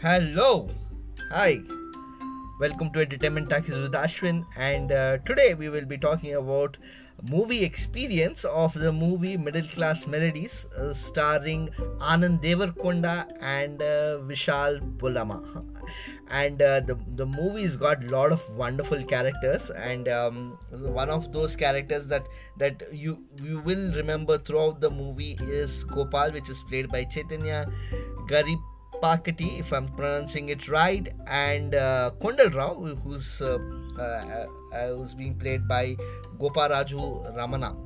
Hello, hi, welcome to Entertainment Talkies with Ashwin, and uh, today we will be talking about movie experience of the movie Middle Class Melodies, uh, starring Anand Deverakonda and uh, Vishal Bollamma. And uh, the the movie's got a lot of wonderful characters, and um, one of those characters that that you you will remember throughout the movie is Gopal, which is played by Chaitanya Garib Pakati, if I'm pronouncing it right, and uh, Kondal Rao, who's uh, uh, uh, who's being played by Goparaju Ramana.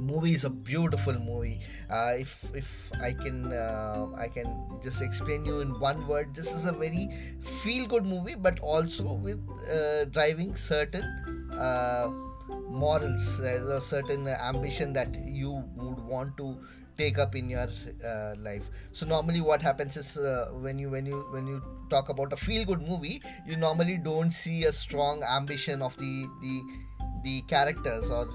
Movie is a beautiful movie. Uh, if if I can uh, I can just explain you in one word, this is a very feel good movie, but also with driving certain morals, uh, a certain ambition that you would want to take up in your uh, life. So normally what happens is uh, when you when you when you talk about a feel good movie you normally don't see a strong ambition of the the the characters or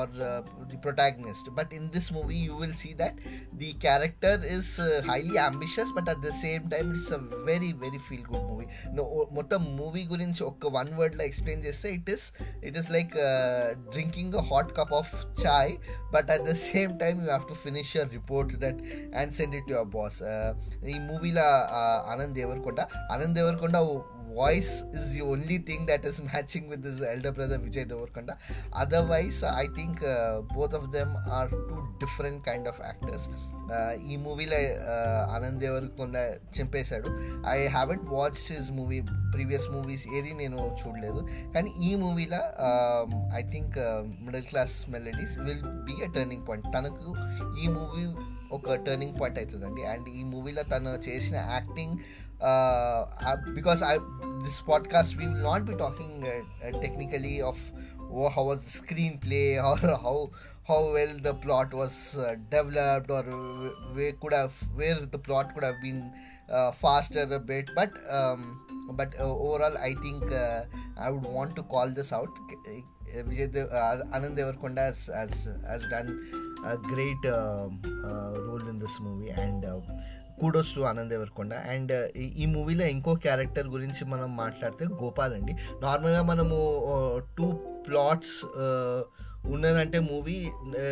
or uh, the protagonist but in this movie you will see that the character is uh, highly ambitious but at the same time it's a very very feel good movie no మొత్తం movie గురించి ఒక్క one వర్డ్లో explain చేస్తే it is it is like drinking a hot cup of chai but at the same time you have to finish your report that and send it your boss ఈ మూవీలో Anand Devarakonda Anand Devarakonda voice is the only thing that is matching with this elder brother Vijay Devarakonda otherwise I think both of them are two different kind of actors ఈ మూవీలో ఆనంద్ దేవర్ కొంద చంపేశాడు. I haven't watch his movie previous movies ఏది నేను చూడలేదు. కానీ ఈ మూవీలో I think middle class melodies will be a turning point తనకు ఈ మూవీ ఒక టర్నింగ్ పాయింట్ అవుతుందండి అండ్ ఈ మూవీలో తను చేసిన acting because I this podcast we will not be talking uh, uh, technically of oh, how was the screenplay or how how well the plot was uh, developed or where could have where the plot could have been faster a bit but um, but overall I think I would want to call this out Vijay Dev, Anand Devarkonda has, has, has done a great uh, uh, role in this movie and kudos to Anand Devarakonda and ఈ మూవీలో ఇంకో character గురించి మనం మాట్లాడితే గోపాల్ అండి. నార్మల్గా మనము uh, two plots ఉన్నదంటే మూవీ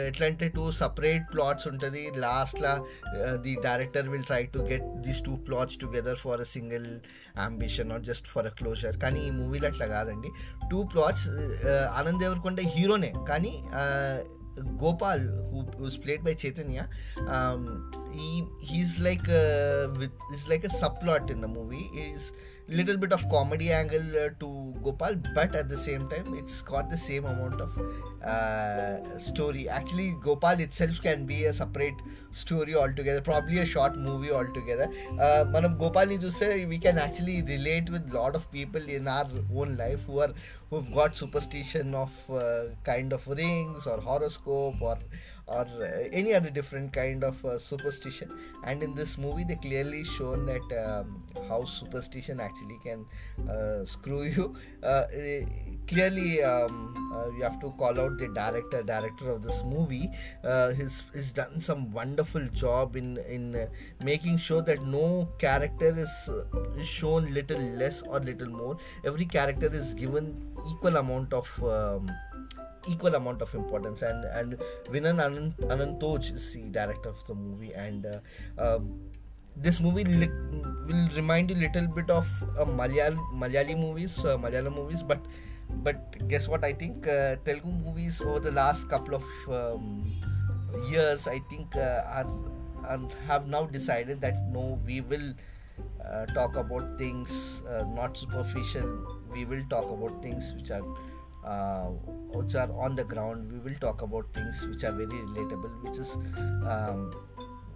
ఎట్లా అంటే టూ సపరేట్ ప్లాట్స్ ఉంటుంది. లాస్ట్లో the director will try to get these two plots together for a single ambition not just for a closure కానీ ఈ మూవీలో అట్లా కాదండి. టూ ప్లాట్స్ ఆనంద్ దేవరకొండ హీరోనే. కానీ Gopal who's played by Chaitanya, um, he he's like a, with, he's like a subplot in the movie. Is little bit of comedy angle uh, to Gopal, but at the same time, it's got the same amount of uh, story. Actually, Gopal itself can be a separate story altogether, probably a short movie altogether. Uh, Manam Gopalni we can actually relate with lot of people in our own life who are who've got superstition of uh, kind of rings or horoscope or or uh, any other different kind of uh, superstition. And in this movie they clearly shown that um, how superstition actually can screw you. Clearly um, you have to call out the director director of this movie. He's, he's done some wonderful job in in making sure that no character is, is shown little less or little more. Every character is given equal amount of um, equal amount of importance. And and Vinan Anant, Anantoju is the director of the movie. And uh, uh, this movie li- will remind you a little bit of uh, Malayal Malayali movies uh, Malayalam movies. But but guess what? I think uh, Telugu movies over the last couple of um, years I think uh, are, are have now decided that no we will uh, talk about things uh, not superficial. We will talk about things which are uh, which are on the ground we will talk about things which are very relatable which is um,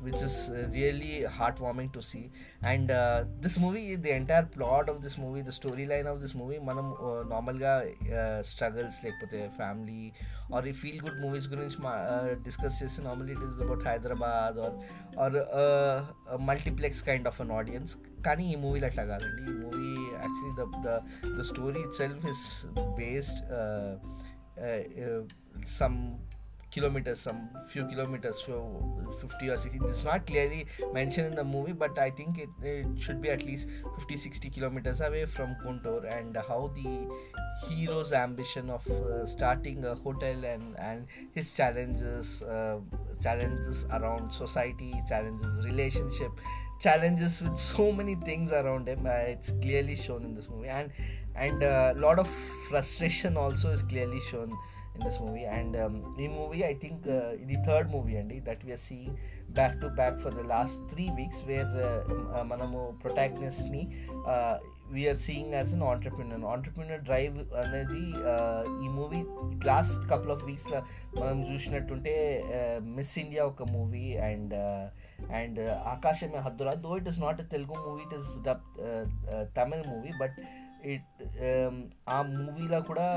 which is uh, really heartwarming to see and uh, this movie the entire plot of this movie the storyline of this movie మనం నార్మల్గా struggles లేకపోతే family or ఈ feel good movies గురించి మా discuss చేస్తే normally it is about Hyderabad are are multiplex kind of an audience కానీ ఈ మూవీలో అట్లా కాదండి ఈ movie actually the the the story it self is based some kilometers some few kilometers so 50 or 60 it's not clearly mentioned in the movie but i think it, it should be at least 50 60 kilometers away from guntur and how the hero's ambition of uh, starting a hotel and and his challenges uh, challenges around society challenges relationship challenges with so many things around him uh, it's clearly shown in this movie. And and a uh, lot of frustration also is clearly shown in this movie and ఈ movie I think ఇది third movie అండి that we're see back to back for the last three weeks where మనము ప్రొటాక్నెస్ని we're seeing as an entrepreneur entrepreneur drive అనేది ఈ movie last couple of వీక్స్లో మనం చూసినట్టుంటే Miss India ఒక movie and and Aakasame Haddura. Though it is not a Telugu movie it is dub Tamil movie but it um, a movie like kuda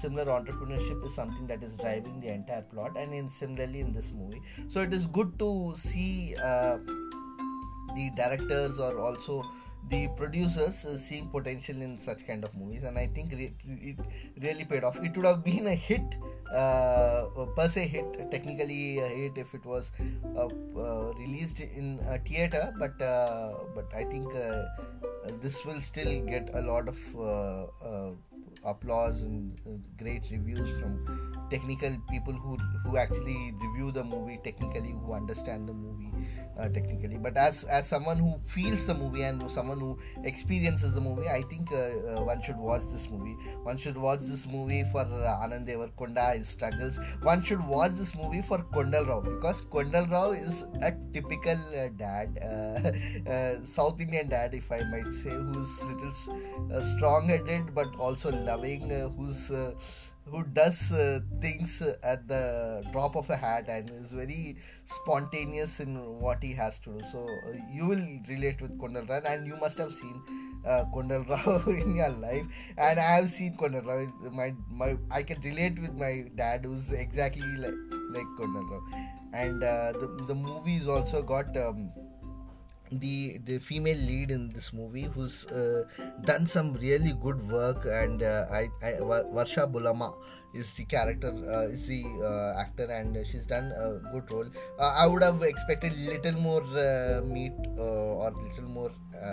similar entrepreneurship is something that is driving the entire plot and similarly in this movie. So it is good to see uh, the directors or also the producers uh, seeing potential in such kind of movies and i think it really paid off. It would have been a hit uh, per se hit technically a hit if it was uh, released in a theater but but i think this will still get a lot of uh, uh, applause and great reviews from technical people who who actually review the movie technically who understand the movie uh, technically. But as as someone who feels the movie and someone who experiences the movie i think uh, uh, one should watch this movie. One should watch this movie for uh, anand deverakonda his struggles. One should watch this movie for kondal rao because kondal rao is a typical uh, dad uh, uh, south indian dad if i might say who's little strong headed but also loving who's who does uh, things at the drop of a hat and is very spontaneous in what he has to do. So uh, you will relate with Kondal Rao, and you must have seen uh, Rao in your life. And I have seen Kondal Rao. My my I can relate with my dad, who's exactly like like Kondal Rao. And uh, the the movie's also got. Um, the the female lead in this movie who's uh, done some really good work and uh, I, I Varsha Bollamma is the character uh, is the uh, actor and she's done a good role. Uh, I would have expected little more uh, meat or little more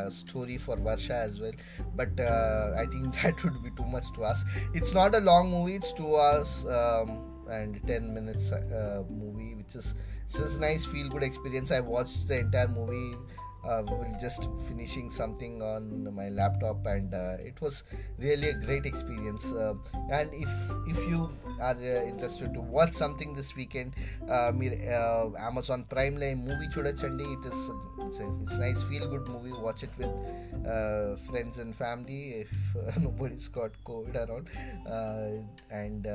story for Varsha as well but I think that would be too much to ask. It's not a long movie it's two hours um, and 10 minutes movie which is it's a nice feel good experience. I watched the entire movie uh, just finishing something on my laptop and uh, it was really a great experience uh, and if if you are uh, interested to watch something this weekend మీరు Amazon ప్రైమ్లో movie చూడొచ్చండి it is it's nice feel good movie watch it with friends and family if no buddies got Covid around and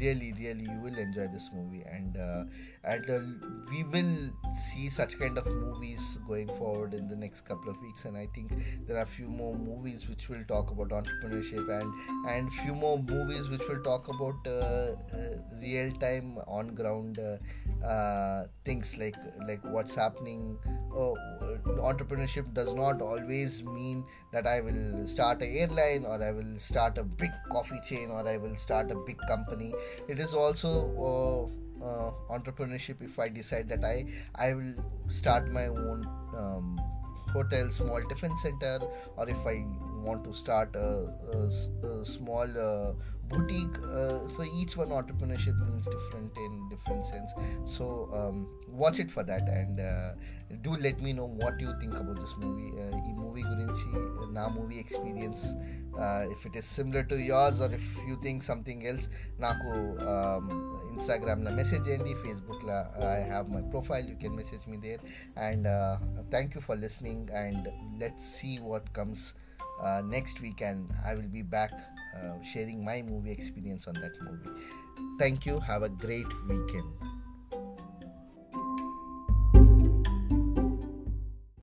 really really you will enjoy this movie. And uh, and uh, we will see such kind of movies going forward in the next couple of weeks. And i think there are a few more movies which will talk about entrepreneurship and and few more movies which will talk about uh, uh real time on ground uh, uh, things like like what's happening. Entrepreneurship does not always mean that i will start an airline or i will start a big coffee chain or i will start a big company it is also uh, uh, entrepreneurship if i decide that i i will start my own um, hotel small tiffin center or if i want to start a, a, a small uh, boutique uh, for each one entrepreneurship means different in different sense. So um, watch it for that and uh, do let me know what you think about this movie. Uh, ee movie gurinchi na movie experience uh, if it is similar to yours or if you think something else naku Instagram la message any Facebook uh, I have my profile. You can message me there. And uh, thank you for listening. And let's see what comes uh, next week. And I will be back sharing my movie experience on that movie. Thank you. Have a great weekend.